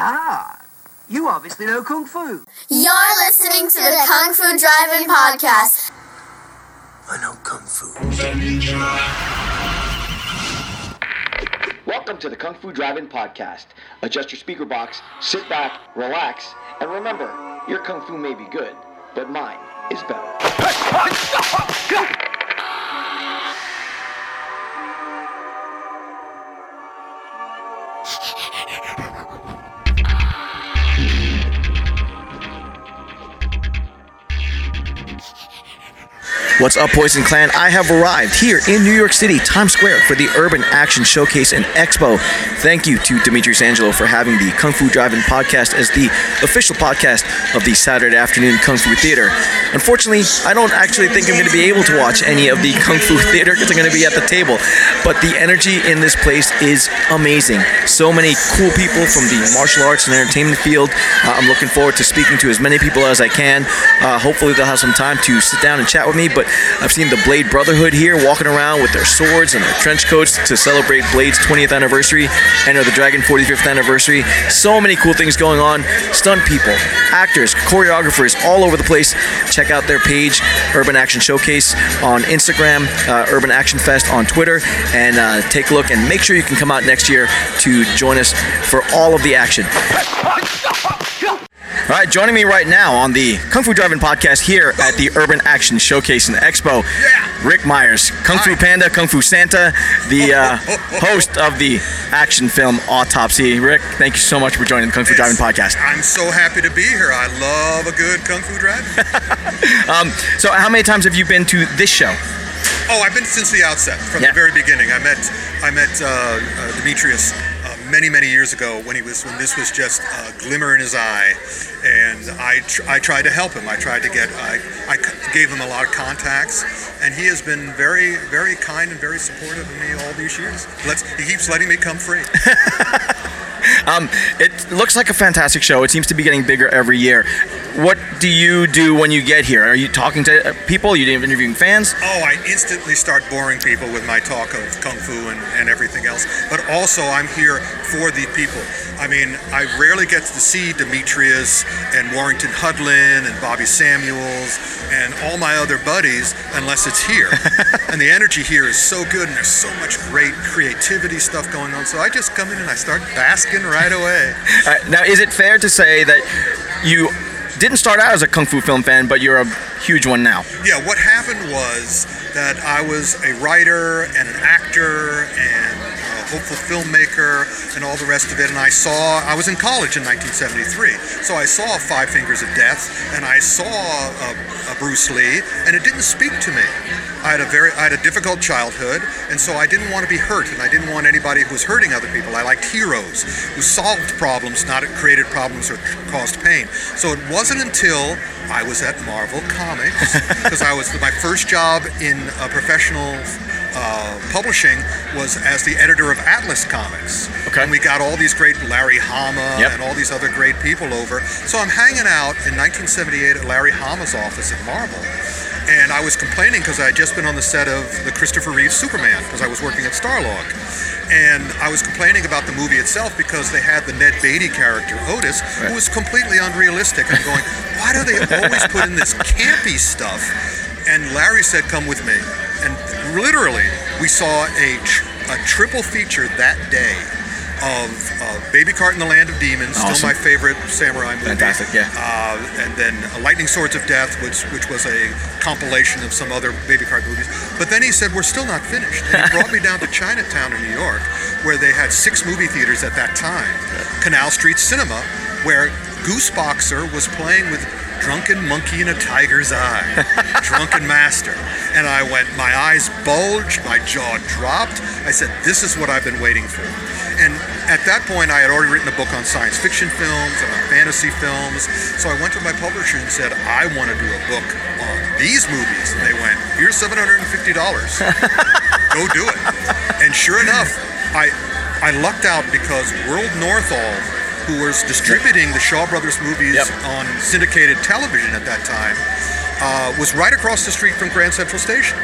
Ah, you obviously know Kung Fu. You're listening to the Kung Fu Drive-In Podcast. I know Kung Fu. Welcome to the Kung Fu Drive-In Podcast. Adjust your speaker box, sit back, relax, and remember, your Kung Fu may be good, but mine is better. What's up, Poison Clan? I have arrived here in New York City, Times Square, for the Urban Action Showcase and Expo. Thank you to Demetrius Angelo for having the Kung Fu Drive-In podcast as the official podcast of the Saturday afternoon Kung Fu Theater. Unfortunately, I don't actually think I'm going to be able to watch any of the Kung Fu Theater because I'm going to be at the table. But the energy in this place is amazing. So many cool people from the martial arts and entertainment field. Uh, I'm looking forward to speaking to as many people as I can. Uh, hopefully, they'll have some time to sit down and chat with me. But I've seen the Blade Brotherhood here walking around with their swords and their trench coats to celebrate Blade's 20th anniversary and the Dragon 45th anniversary. So many cool things going on. Stunt people, actors, choreographers all over the place. Check out their page, Urban Action Showcase on Instagram, uh, Urban Action Fest on Twitter, and uh, take a look and make sure you can come out next year to join us for all of the action. All right, joining me right now on the Kung Fu Drive-In podcast here at the Urban Action Showcase and Expo, Ric Meyers, Kung Fu Panda, Kung Fu Santa, the uh, host of the action film Autopsy. Ric, thank you so much for joining the Kung Fu Drive-In podcast. I'm so happy to be here. I love a good kung fu drive-in. Um, so, how many times have you been to this show? oh, I've been since the outset, from Yeah. the very beginning. I met I met uh, uh, Demetrius many many years ago when he was when this was just a glimmer in his eye, and I tr- I tried to help him. I tried to get I, I gave him a lot of contacts, and he has been very very kind and very supportive of me all these years. Let's he keeps letting me come free. Um, it looks like a fantastic show. It seems to be getting bigger every year. What do you do when you get here? Are you talking to uh, people? Are you interviewing fans? Oh, I instantly start boring people with my talk of kung fu and, and everything else. But also, I'm here for the people. I mean, I rarely get to see Demetrius and Warrington Hudlin and Bobby Samuels and all my other buddies unless it's here. and the energy here is so good, and there's so much great creativity stuff going on. So I just come in and I start basking right away. Uh, now, is it fair to say that you didn't start out as a kung fu film fan, but you're a huge one now? Yeah, what happened was that I was a writer and an actor and hopeful filmmaker and all the rest of it. And I saw, I was in college in 1973. So I saw Five Fingers of Death and I saw uh, uh, Bruce Lee, and it didn't speak to me. I had a very, I had a difficult childhood, and so I didn't want to be hurt, and I didn't want anybody who was hurting other people. I liked heroes who solved problems, not created problems or caused pain. So it wasn't until I was at Marvel Comics because I was my first job in uh, professional uh, publishing was as the editor of Atlas Comics. Okay. And we got all these great Larry Hama Yep. and all these other great people over. So I'm hanging out in 1978 at Larry Hama's office at Marvel. And I was complaining because I had just been on the set of the Christopher Reeve Superman because I was working at Starlog. And I was complaining about the movie itself because they had the Ned Beatty character, Otis, who was completely unrealistic. I'm going, why do they always put in this campy stuff? And Larry said, come with me. And literally, we saw a, tr- a triple feature that day of uh, Baby Cart in the Land of Demons, Awesome. still my favorite samurai movie. Fantastic, yeah. Uh, and then Lightning Swords of Death, which which was a compilation of some other Baby Cart movies. But then he said, "We're still not finished." And he brought me down to Chinatown in New York, where they had six movie theaters at that time. Canal Street Cinema, where Goose Boxer was playing with Drunken Monkey in a Tiger's Eye, Drunken Master. And I went, my eyes bulged, my jaw dropped. I said, this is what I've been waiting for. And at that point, I had already written a book on science fiction films and on fantasy films. So I went to my publisher and said, I want to do a book on these movies. And they went, here's $750. Go do it. And sure enough, I, I lucked out because World Northal, who was distributing the Shaw Brothers movies Yep. on syndicated television at that time, uh, was right across the street from Grand Central Station.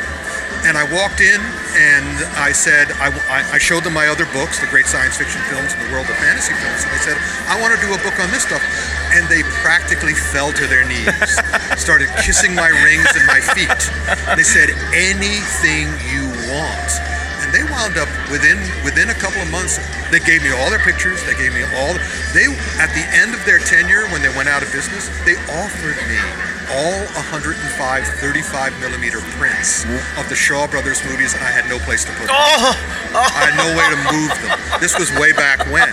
And I walked in and I said, I, I- I showed them my other books, the great science fiction films in the world of fantasy films. And I said, I want to do a book on this stuff. And they practically fell to their knees, started kissing my rings and my feet. And they said, anything you want. And they wound up within within a couple of months. They gave me all their pictures. They gave me all. They at the end of their tenure, when they went out of business, they offered me all 105 35 millimeter prints of the Shaw Brothers movies, and I had no place to put them. Oh, I had no way to move them. This was way back when.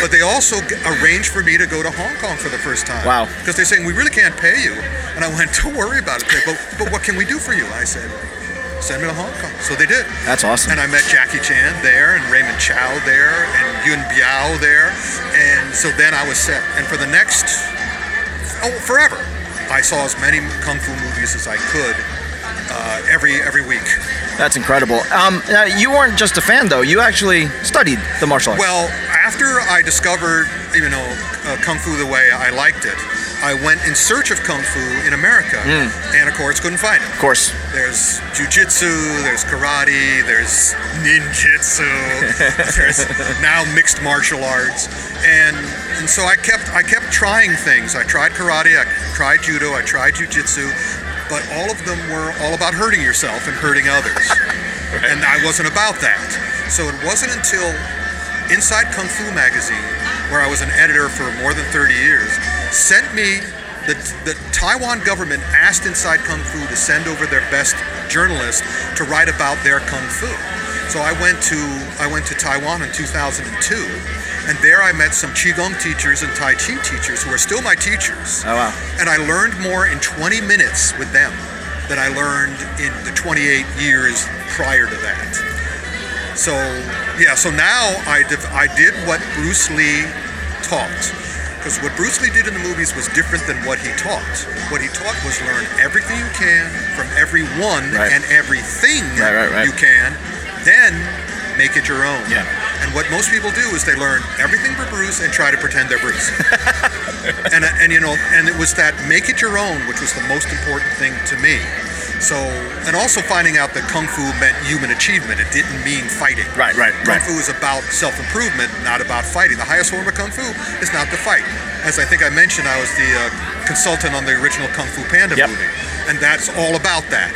But they also arranged for me to go to Hong Kong for the first time. Wow. Because they're saying, we really can't pay you. And I went, don't worry about it. But, but what can we do for you? I said, send me to Hong Kong. So they did. that's awesome. And I met Jackie Chan there and Raymond Chow there and Yuen Biao there. And so then I was set. And for the next, oh, forever, I saw as many kung fu movies as I could uh, every every week. That's incredible. Um, you weren't just a fan though. You actually studied the martial arts. Well, after I discovered, you know, uh, kung fu the way I liked it, I went in search of kung fu in America, hmm. and of course couldn't find it. of course. There's jujitsu, there's karate, there's ninjutsu, there's now mixed martial arts, and and so I kept I kept trying things. I tried karate, I tried judo, I tried jujitsu, but all of them were all about hurting yourself and hurting others, and I wasn't about that. So it wasn't until Inside Kung Fu magazine, where I was an editor for more than 30 years, sent me the, the Taiwan government asked Inside Kung Fu to send over their best journalist to write about their kung fu. So I went to I went to Taiwan in 2002, and there I met some qigong teachers and tai chi teachers who are still my teachers. Oh wow. And I learned more in 20 minutes with them than I learned in the 28 years prior to that. So yeah, so now I div- I did what Bruce Lee taught. Because what Bruce Lee did in the movies was different than what he taught. What he taught was learn everything you can from everyone Right. and everything Right, right, you can, then make it your own. Yeah. And what most people do is they learn everything from Bruce and try to pretend they're Bruce. and uh, and you know, and it was that make it your own, which was the most important thing to me. So, and also finding out that kung fu meant human achievement. It didn't mean fighting. Right, right, Kung right. fu is about self-improvement, not about fighting. The highest form of kung fu is not to fight. As I think I mentioned, I was the uh, consultant on the original Kung Fu Panda Yep. movie, and that's all about that.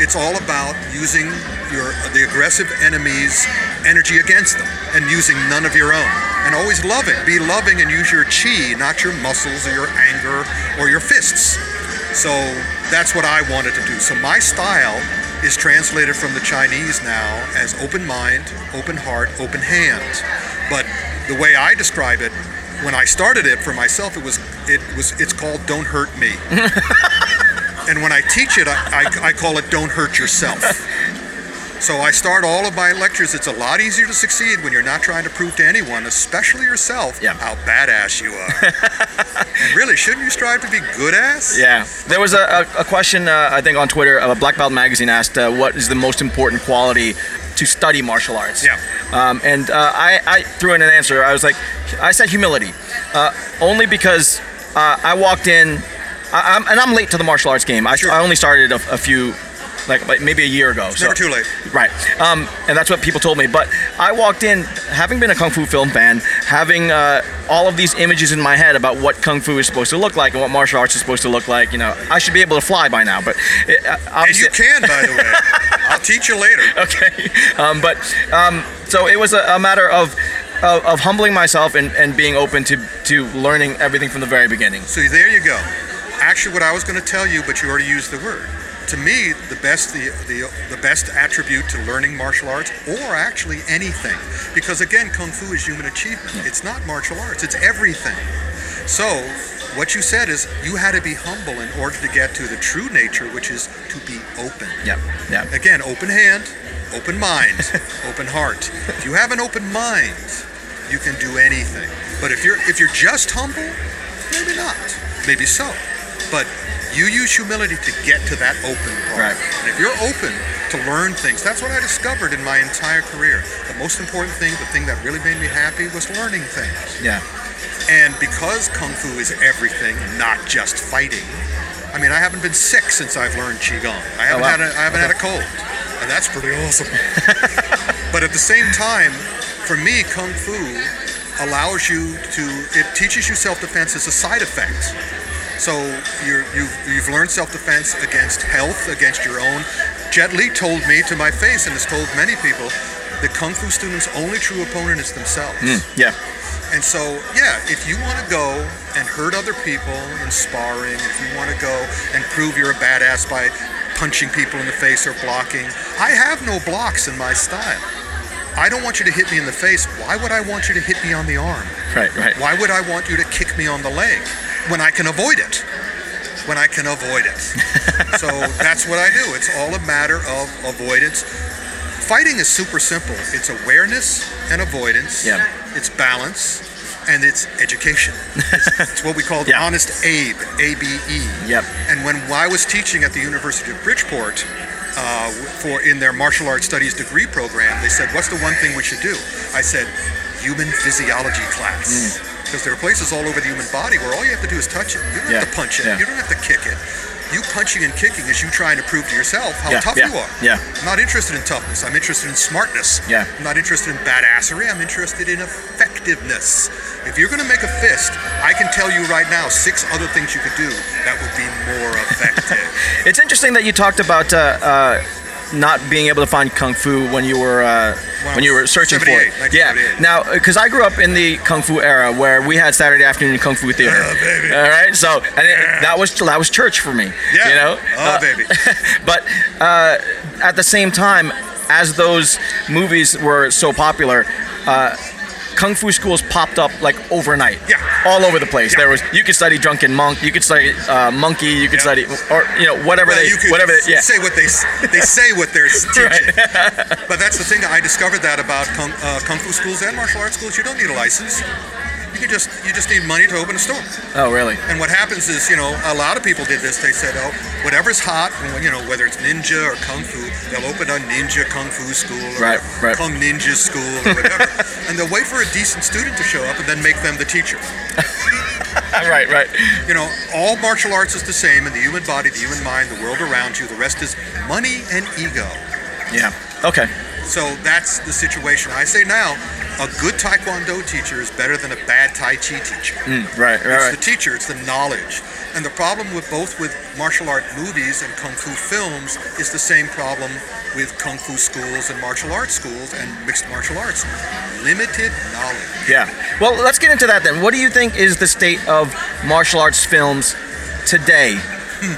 It's all about using your the aggressive enemy's energy against them and using none of your own. And always loving. Be loving and use your chi, not your muscles or your anger or your fists. So that's what I wanted to do. So my style is translated from the Chinese now as open mind, open heart, open hand. But the way I describe it, when I started it for myself, it was it was it's called "Don't Hurt Me," and when I teach it, I, I, I call it "Don't Hurt Yourself." So I start all of my lectures. It's a lot easier to succeed when you're not trying to prove to anyone, especially yourself, Yeah. how badass you are. really, shouldn't you strive to be good ass? Yeah, there was a, a, a question uh, I think on Twitter. Uh, Black Belt Magazine asked, uh, "What is the most important quality to study martial arts?" Yeah. um, and uh, I, I threw in an answer. I was like, I said humility, uh, only because uh, I walked in, I, I'm, and I'm late to the martial arts game. I, Sure. I only started a, a few, like, like maybe a year ago. Never too late. Right. Um, and that's what people told me. But I walked in, having been a Kung Fu film fan, having uh, all of these images in my head about what Kung Fu is supposed to look like and what martial arts is supposed to look like. You know, I should be able to fly by now. But it, uh, And you can, by the way. I'll teach you later. okay. Um, but um, so it was a, a matter of, of of humbling myself and, and being open to to learning everything from the very beginning. So there you go. Actually, what I was going to tell you, but you already used the word. To me, the best the, the the best attribute to learning martial arts, or actually anything, because again, kung fu is human achievement. It's not martial arts. It's everything. So, what you said is you had to be humble in order to get to the true nature, which is to be open. Yeah. Yeah. Again, open hand, open mind, open heart. If you have an open mind, you can do anything. But if you're if you're just humble, maybe not. Maybe so. But you use humility to get to that open part. Right. And if you're open to learn things, that's what I discovered in my entire career. The most important thing, the thing that really made me happy was learning things. Yeah. And because kung fu is everything, not just fighting. I mean, I haven't been sick since I've learned qigong. I haven't oh, wow. had a, I haven't had a cold. and that's pretty awesome. but at the same time, for me, kung fu allows you to it teaches you self-defense as a side effect. So you're, you've, you've learned self-defense against health, against your own. Jet Li told me to my face, and has told many people, the kung fu student's only true opponent is themselves. Hmm, yeah. And so, yeah, if you want to go and hurt other people in sparring, if you want to go and prove you're a badass by punching people in the face or blocking, I have no blocks in my style. I don't want you to hit me in the face. Why would I want you to hit me on the arm? Right. Right. Why would I want you to kick me on the leg when I can avoid it? When I can avoid it. so that's what I do. It's all a matter of avoidance. Fighting is super simple. It's awareness and avoidance. Yeah. It's balance and it's education. It's, it's what we call Yeah. honest Abe, A B E. Yep. And when I was teaching at the University of Bridgeport uh, for in their martial arts studies degree program, they said, "What's the one thing we should do?" I said, "Human physiology class." Because there are places all over the human body where all you have to do is touch it. You don't have to punch it. yeah. You don't have to kick it. You punching and kicking is you trying to prove to yourself how Yeah, tough yeah, you are. yeah. I'm not interested in toughness. I'm interested in smartness. Yeah. I'm not interested in badassery. I'm interested in effectiveness. If you're going to make a fist, I can tell you right now six other things you could do that would be more effective. It's interesting that you talked about uh, uh, not being able to find kung fu when you were uh, When when you were searching for it. Yeah. Now, because I grew up in the kung fu era where we had Saturday afternoon kung fu theater. Yeah, baby. All right. So and it, that was that was church for me. Yeah. You know. Oh, Uh, baby. but uh, at the same time, as those movies were so popular, uh, kung fu schools popped up like overnight. Yeah. All over the place. Yeah. There was you could study drunken monk, you could study uh, monkey, you could Yeah. study or you know whatever they whatever they, yeah. say what they they say what they're teaching. But that's the thing. I discovered that about kung, uh, kung fu schools and martial arts schools. You don't need a license. You just you just need money to open a store. Oh really? And what happens is, you know, a lot of people did this. They said, oh, whatever's hot, you know, whether it's ninja or kung fu, they'll open a ninja kung fu school or Right, right. kung ninja school or whatever, and they'll wait for a decent student to show up and then make them the teacher. right, right. You know, all martial arts is the same in the human body, the human mind, the world around you. The rest is money and ego. Yeah. Okay. So that's the situation. I say now, a good Taekwondo teacher is better than a bad Tai Chi teacher. Mm, right, right, It's right. the teacher, it's the knowledge. And the problem with both with martial art movies and kung fu films is the same problem with kung fu schools and martial arts schools and mixed martial arts. Limited knowledge. Yeah. Well, let's get into that then. What do you think is the state of martial arts films today?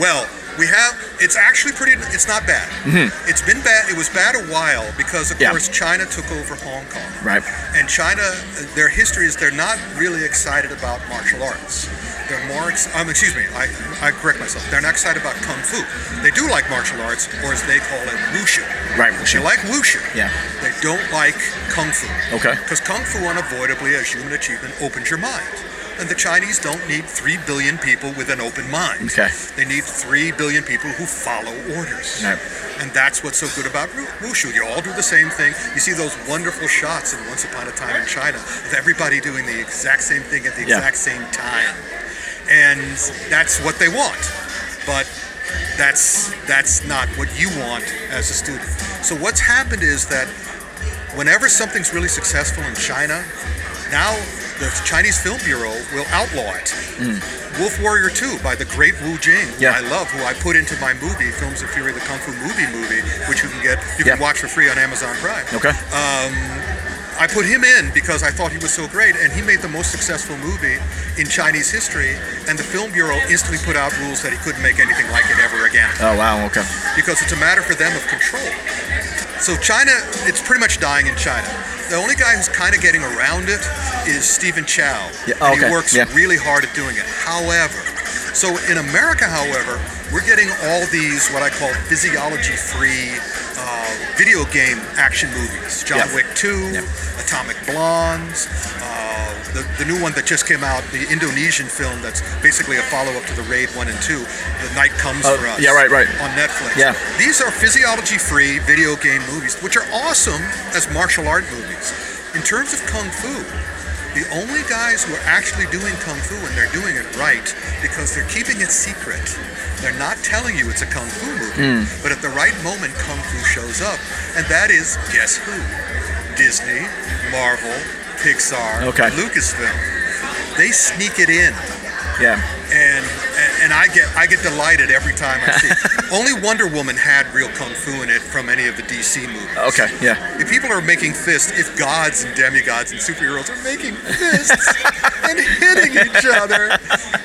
Well, we have it's actually pretty it's not bad. It's been bad it was bad a while because of Mm-hmm. Yeah. course China took over Hong Kong. Right. And China, their history is they're not really excited about martial arts. They're more, ex- um, excuse me, I, I correct myself. They're not excited about kung fu. They do like martial arts, or as they call it, wushu. Right, wushu. They like wushu. Yeah. They don't like kung fu. Okay. Because kung fu unavoidably, as human achievement, opens your mind. And the Chinese don't need 3 billion people with an open mind. Okay. They need 3 billion people who follow orders. Right. And that's what's so good about Wu- Wushu. You all do the same thing. You see those wonderful shots in Once Upon a Time in China of everybody doing the exact same thing at the Yeah. exact same time. And that's what they want. But that's that's not what you want as a student. So what's happened is that whenever something's really successful in China, now the Chinese Film Bureau will outlaw it. Hmm. Wolf Warrior 2 by the great Wu Jing, who Yeah. I love, who I put into my movie, Films of Fury, the Kung Fu movie movie, which you can get, you can watch for free on Amazon Prime. Okay. Um, I put him in because I thought he was so great, and he made the most successful movie in Chinese history. And the Film Bureau instantly put out rules that he couldn't make anything like it ever again Oh wow. Okay. because it's a matter for them of control. So China, it's pretty much dying in China. The only guy who's kind of getting around it is Stephen Chow. Yeah, and okay, He works yeah. really hard at doing it. However, so in America, however, we're getting all these what I call physiology-free uh, video game action movies. John Yeah. Wick 2, Yeah. Atomic Blondes, uh, the, the new one that just came out, the Indonesian film that's basically a follow-up to the Raid 1 and 2, The Night Comes Oh, for Us yeah, right, right. on Netflix. Yeah. These are physiology free video game movies, which are awesome as martial art movies. In terms of kung fu, The only guys who are actually doing kung fu and they're doing it right because they're keeping it secret. They're not telling you it's a kung fu movie, hmm. but at the right moment, kung fu shows up, and that is guess who? Disney, Marvel, Pixar, Okay. Lucasfilm. They sneak it in Yeah. and and I get I get delighted every time I see. it. Only Wonder Woman had real kung fu in it from any of the DC movies. Okay. Yeah. If people are making fists, if gods and demigods and superheroes are making fists and hitting each other,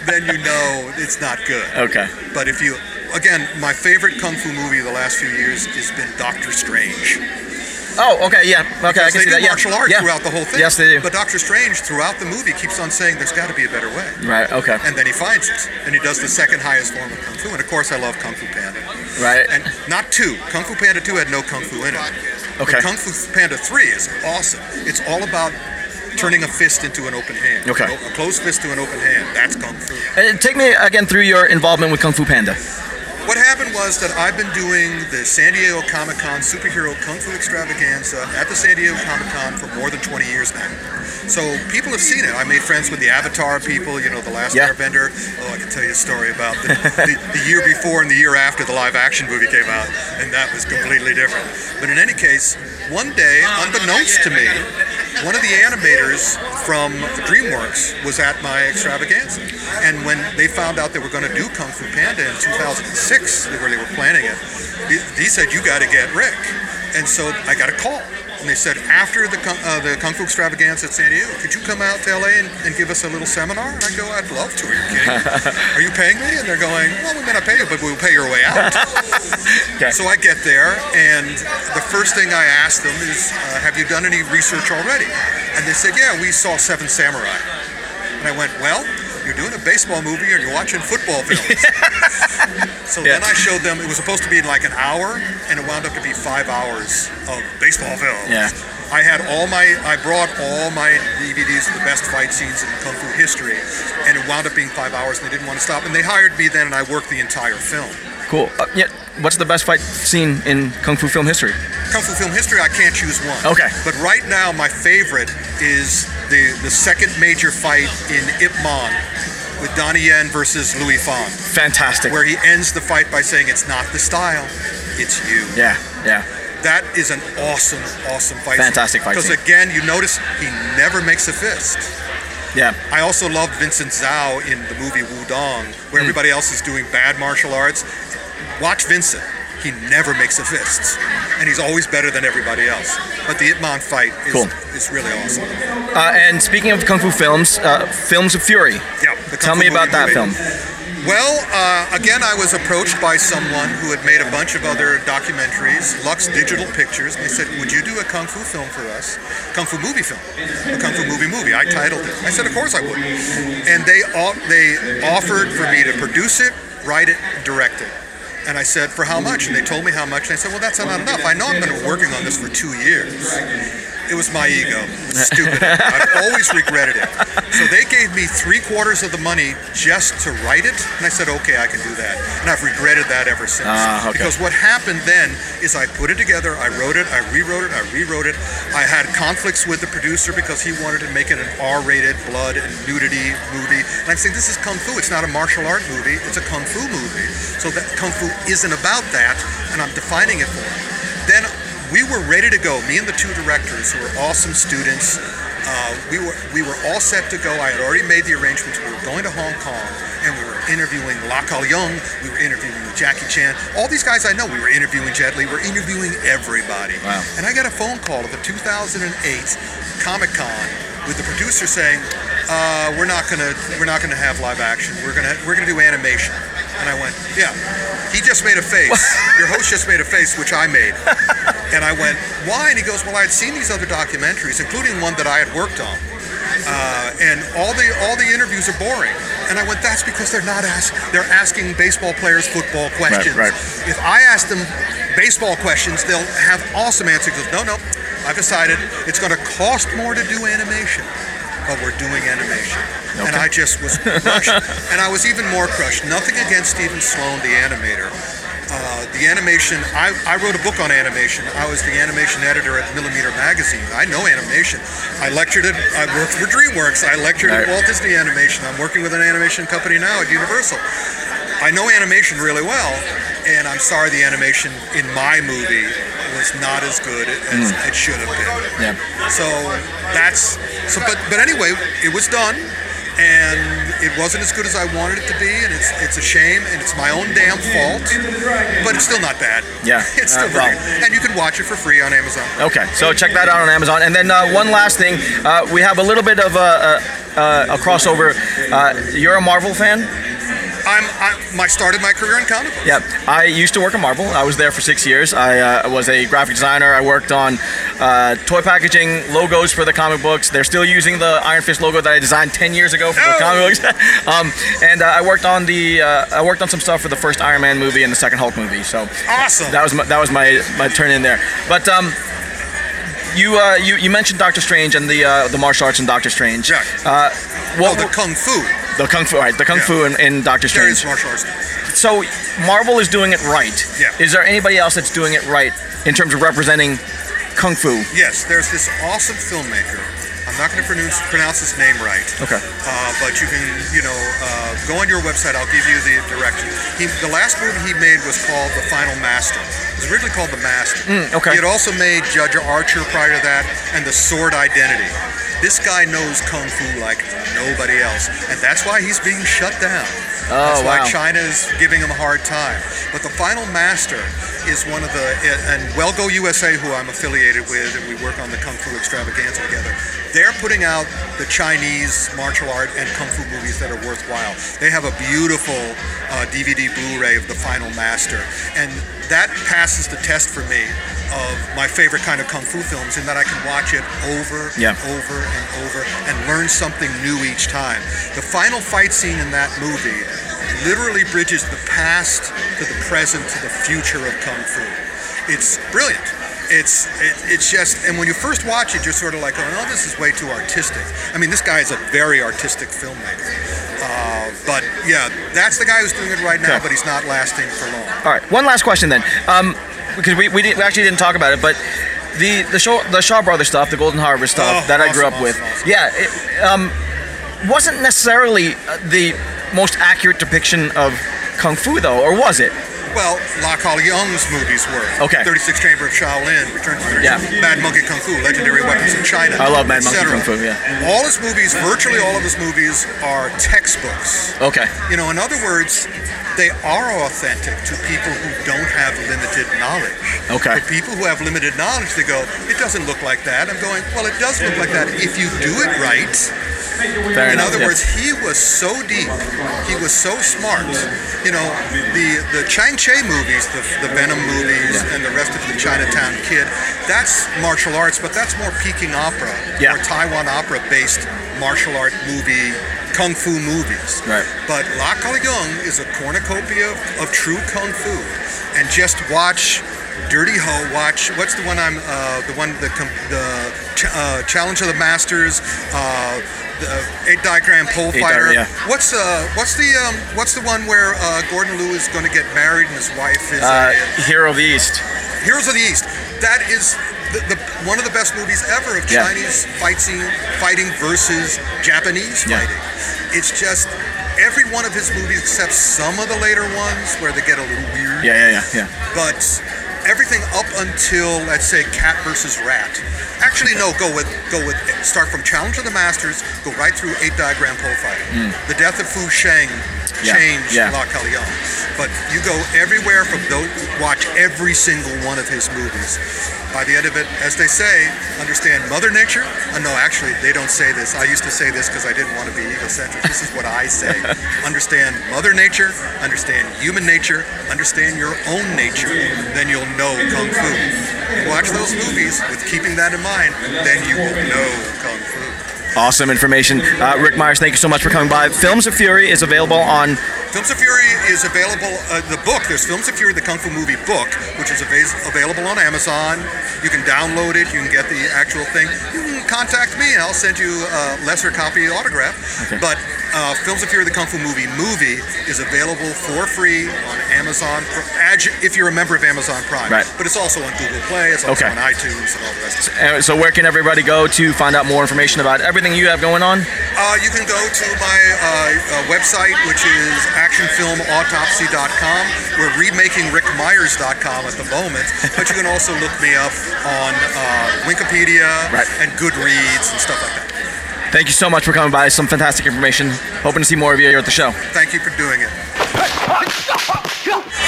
then you know it's not good. Okay. But if you, again, my favorite kung fu movie of the last few years has been Doctor Strange. Oh, okay. Yeah. Okay. I can they see do that. Yeah. martial arts yeah. throughout the whole thing. Yes, they do. But Doctor Strange, throughout the movie, keeps on saying there's got to be a better way. Right. Okay. And then he finds it. And he does the second highest form of Kung Fu. And of course, I love Kung Fu Panda. Right. And not two. Kung Fu Panda 2 had no Kung Fu in it. Okay. But Kung Fu Panda 3 is awesome. It's all about turning a fist into an open hand. Okay. A closed fist to an open hand. That's Kung Fu. Uh, take me again through your involvement with Kung Fu Panda. What happened was that I've been doing the San Diego Comic Con superhero kung fu extravaganza at the San Diego Comic Con for more than 20 years now. So people have seen it. I made friends with the Avatar people, you know, the Last Yeah. Airbender. Oh, I can tell you a story about the, the, the year before and the year after the live action movie came out, and that was completely different. But in any case, one day, oh, unbeknownst to me, one of the animators from DreamWorks was at my extravaganza. And when they found out they were going to do Kung Fu Panda in 2006, where they were planning it, he, he said, You got to get Ric. And so I got a call. And they said, after the, Kung- uh, the Kung Fu extravaganza at San Diego, could you come out to LA and, and give us a little seminar? And I go, I'd love to. Are you kidding? Are you paying me? And they're going, Well, we may not pay you, but we'll pay your way out. Okay. So I get there, and the first thing I ask them is, uh, "Have you done any research already?" And they said, "Yeah, we saw Seven Samurai." And I went, "Well, you're doing a baseball movie, and you're watching football films." so Yeah. then I showed them. It was supposed to be like an hour, and it wound up to be five hours of baseball film. Yeah. I had all my, I brought all my DVDs of the best fight scenes in Kung Fu history, and it wound up being five hours, and they didn't want to stop. And they hired me then, and I worked the entire film. Cool. Uh, yeah. What's the best fight scene in Kung Fu film history? Kung Fu film history, I can't choose one. Okay. But right now, my favorite is the the second major fight in Ip Man with Donnie Yen versus Louis Fan, Fantastic. where he ends the fight by saying, "It's not the style, it's you." Yeah. Yeah. That is an awesome, awesome fight. Fantastic fight Because again, you notice he never makes a fist. Yeah. I also love Vincent Zhao in the movie Wudang, where hmm. everybody else is doing bad martial arts. Watch Vincent. He never makes a fist, and he's always better than everybody else. But the Ip Man fight is, Cool. is really awesome. Uh, and speaking of Kung Fu films, uh, Films of Fury. Yeah. Tell me about that movie. film. Well, uh, again, I was approached by someone who had made a bunch of other documentaries, Lux Digital Pictures, and they said, "Would you do a kung fu film for us? Kung fu movie film, a kung fu movie movie." I titled it. I said, "Of course I would." And they they offered for me to produce it, write it, direct it. And I said, "For how much?" And they told me how much. And I said, "Well, that's not enough. I know I've been working on this for two years." It was my ego. Stupid. I've always regretted it. So they gave me three quarters of the money just to write it, and I said, okay, I can do that. And I've regretted that ever since. Ah, okay. Because what happened then is I put it together, I wrote it, I rewrote it, I rewrote it. I had conflicts with the producer because he wanted to make it an R-rated blood and nudity movie. And I'm saying this is kung fu. It's not a martial art movie. It's a kung fu movie. So that kung fu isn't about that, and I'm defining it for him. Then we were ready to go. Me and the two directors, who were awesome students, uh, we were we were all set to go. I had already made the arrangements. We were going to Hong Kong, and we were interviewing Lau Kar-leung. We were interviewing Jackie Chan. All these guys I know. We were interviewing Jet Li. We're interviewing everybody. Wow. And I got a phone call at the 2008 Comic Con with the producer saying, uh, "We're not gonna we're not gonna have live action. We're gonna we're gonna do animation." And I went, "Yeah." He just made a face. Your host just made a face, which I made. And I went, why? And he goes, well, I had seen these other documentaries, including one that I had worked on, uh, and all the all the interviews are boring. And I went, that's because they're not ask, they're asking baseball players football questions. right. If I ask them baseball questions, they'll have awesome answers. He goes, no, no, I've decided it's going to cost more to do animation, but we're doing animation. And I just was crushed. and I was even more crushed. Nothing against Stephen Sloan, the animator. The animation. I, I wrote a book on animation. I was the animation editor at Millimeter Magazine. I know animation. I lectured at. I worked for DreamWorks. I lectured at Walt Disney Animation. I'm working with an animation company now at Universal. I know animation really well, and I'm sorry the animation in my movie was not as good as hmm. it should have been. Yeah. So that's so. But but anyway, it was done, and it wasn't as good as I wanted it to be, and it's it's a shame, and it's my own damn fault. But it's still not bad. Yeah. it's still Uh, and you can watch it for free on Amazon. Okay, so check that out on Amazon. And then uh, one last thing, uh, we have a little bit of a, a, a crossover. Uh, you're a Marvel fan? I'm I, I started my career in comic books. Yeah, I used to work at Marvel. I was there for six years. I uh, was a graphic designer. I worked on uh, toy packaging, logos for the comic books. They're still using the Iron Fist logo that I designed ten years ago for the Oh. comic books. um, and uh, I worked on the uh, I worked on some stuff for the first Iron Man movie and the second Hulk movie. So Awesome. that was my, that was my, my turn in there. But um, you, uh, you you mentioned Doctor Strange and the uh, the martial arts in Doctor Strange. Yeah. Uh, Oh, the kung fu. The kung fu, right? The kung Yeah. fu in, in Doctor Strange. martial arts. So Marvel is doing it right. Yeah. Is there anybody else that's doing it right in terms of representing kung fu? Yes, there's this awesome filmmaker. I'm not going to pronounce, pronounce his name right. Okay. Uh, but you can, you know, uh, go on your website. I'll give you the direction. He, the last movie he made was called The Final Master. It was originally called The Master. Mm, okay. He had also made Judge Archer prior to that and The Sword Identity. This guy knows kung fu like nobody else, and that's why he's being shut down. Oh, that's why Oh, wow. China is giving him a hard time. But the Final Master is one of the and Well Go USA, who I'm affiliated with, and we work on the Kung Fu Extravaganza together. They're putting out the Chinese martial art and kung fu movies that are worthwhile. They have a beautiful uh, DVD Blu-ray of the Final Master, and that passes the test for me of my favorite kind of kung fu films in that I can watch it over Yeah. and over and over and learn something new each time. The final fight scene in that movie literally bridges the past to the present to the future of kung fu. It's brilliant. It's it, it's just and when you first watch it, you're sort of like, oh no, this is way too artistic. I mean, this guy is a very artistic filmmaker. Uh, but yeah, that's the guy who's doing it right now, Okay. but he's not lasting for long. All right. One last question then, um, because we, we, didn't, we actually didn't talk about it, but the the Shaw, the Shaw Brothers stuff, the Golden Harvest stuff Oh, that I grew awesome, up with, awesome, awesome. yeah, it um, wasn't necessarily the most accurate depiction of kung fu though, or was it? Well, Lau Kar-leung's movies were. Okay. 36 Chamber of Shaolin, Return to the Yeah. Mad Monkey Kung Fu, Legendary Weapons of China. I love Mad Monkey. Kung Fu, yeah. All his movies, virtually all of his movies, are textbooks. Okay. You know, in other words, they are authentic to people who don't have limited knowledge. Okay. For people who have limited knowledge, they go, it doesn't look like that. I'm going, well, it does look like that if you do it right. Fair In enough. other yeah. words, he was so deep. He was so smart. You know, the the Chang Cheh movies, the, the Venom movies, and the rest of the Chinatown Kid, that's martial arts, but that's more Peking opera Yeah. or Taiwan opera based martial art movie, kung fu movies. Right. But Lau Kar-leung is a cornucopia of, of true kung fu. And just watch Dirty Ho. Watch what's the one I'm uh, the one the the uh, Challenge of the Masters. Uh, the eight diagram pole Eight fighter. diagram, yeah. What's uh what's the um what's the one where uh, Gordon Liu is going to get married and his wife is Uh, a, Hero of the East. Heroes of the East. That is the, the one of the best movies ever of Yeah. Chinese fight scene fighting versus Japanese Yeah. fighting. It's just every one of his movies except some of the later ones where they get a little weird. Yeah, yeah, yeah, yeah. But everything up until let's say Cat versus Rat. Actually, no. Go with go with start from Challenge of the Masters. Go right through Eight Diagram Pole Fighter. Hmm. The Death of Fu Sheng. Yeah, changed yeah. La Yung. But you go everywhere from those. Watch every single one of his movies. By the end of it, as they say, understand Mother Nature. Uh, no, actually, they don't say this. I used to say this because I didn't want to be egocentric. This is what I say. understand Mother Nature. Understand human nature. Understand your own nature. Then you'll know Kung Fu. Watch those movies with keeping that in mind. Then you will know Kung Fu. Awesome information. Uh, Ric Meyers, thank you so much for coming by. Films of Fury is available on. Films of Fury is available. Uh, the book, there's Films of Fury, the Kung Fu movie book, which is avas- available on Amazon. You can download it. You can get the actual thing. You can contact me, and I'll send you a lesser copy autograph. But uh, Films of Fury the Kung Fu Movie movie is available for free on Amazon if you're a member of Amazon Prime. Right. But it's also on Google Play, it's also Okay. on iTunes and all the rest of so, where can everybody go to find out more information about everything you have going on? Uh, you can go to my uh, uh, website, which is actionfilmautopsy.com. We're remaking rickmyers.com at the moment, but you can also look me up on uh, Wikipedia Right. and Goodreads and stuff like that. Thank you so much for coming by. Some fantastic information. Hoping to see more of you here at the show. Thank you for doing it.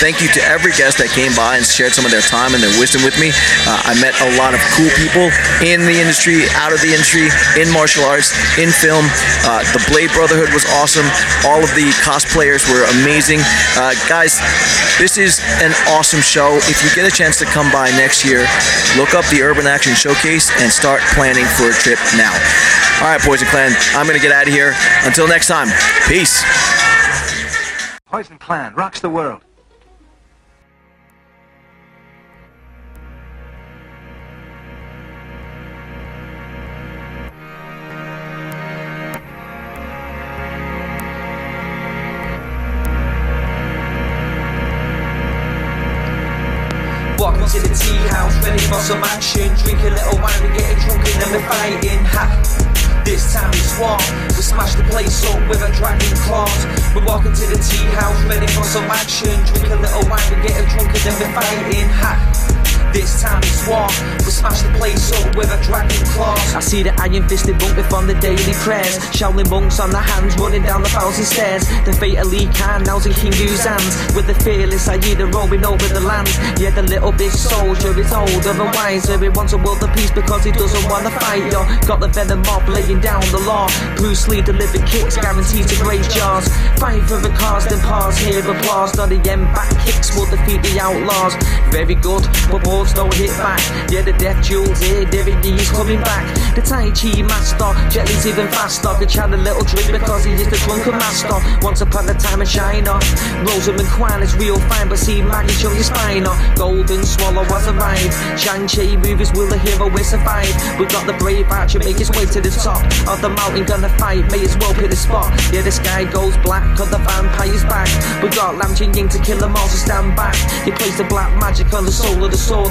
Thank you to every guest that came by and shared some of their time and their wisdom with me. Uh, I met a lot of cool people in the industry, out of the industry, in martial arts, in film. Uh, the Blade Brotherhood was awesome. All of the cosplayers were amazing. Uh, guys, this is an awesome show. If you get a chance to come by next year, look up the Urban Action Showcase and start planning for a trip now. All right, Poison Clan, I'm going to get out of here. Until next time, peace. Poison Clan rocks the world. Ready for some action. Drink a little wine, we getting drunk and then we're fighting. Ha! This time it's war. We smash the place up with a dragon claws. We're walking to the tea house, ready for some action. Drink a little wine, we getting drunk and then we're fighting. Ha! This time it's war. We smash the place up with a dragon claws. I see the iron fisted monk from the daily prayers. Shaolin monks on their hands running down the thousand stairs. The fate of Lee Khan now's in King Hu's hands. With the fearless Aida roaming over the land. Yeah, the little big soldier is older and wiser. He wants a world of peace because he doesn't want to fight. Yo, got the venom mob laying down the law. Bruce Lee delivered kicks, guaranteed to break jaws. Fight for the cause, then pause, hear applause. Not the end back kicks will defeat the outlaws. Very good, but boards don't hit back. Yeah, the death jewels here, Derek Lee's coming back. The Tai Chi master, Jet Li's even faster. Could chant a little drink because he is the drunken master. Once upon a time in China, Rosamund Kwan is real fine, but see Maggie Cheung is finer. Golden Swallow was arrived. Shang-Chi movies will the hero will survive. We got the brave archer make his way to the top of the mountain, gonna fight. May as well pick the spot. Yeah, the sky goes black, cause the vampire's back. We got Lam Ching Ying to kill them all, so stand back. He plays the black magic on the soul of the sword,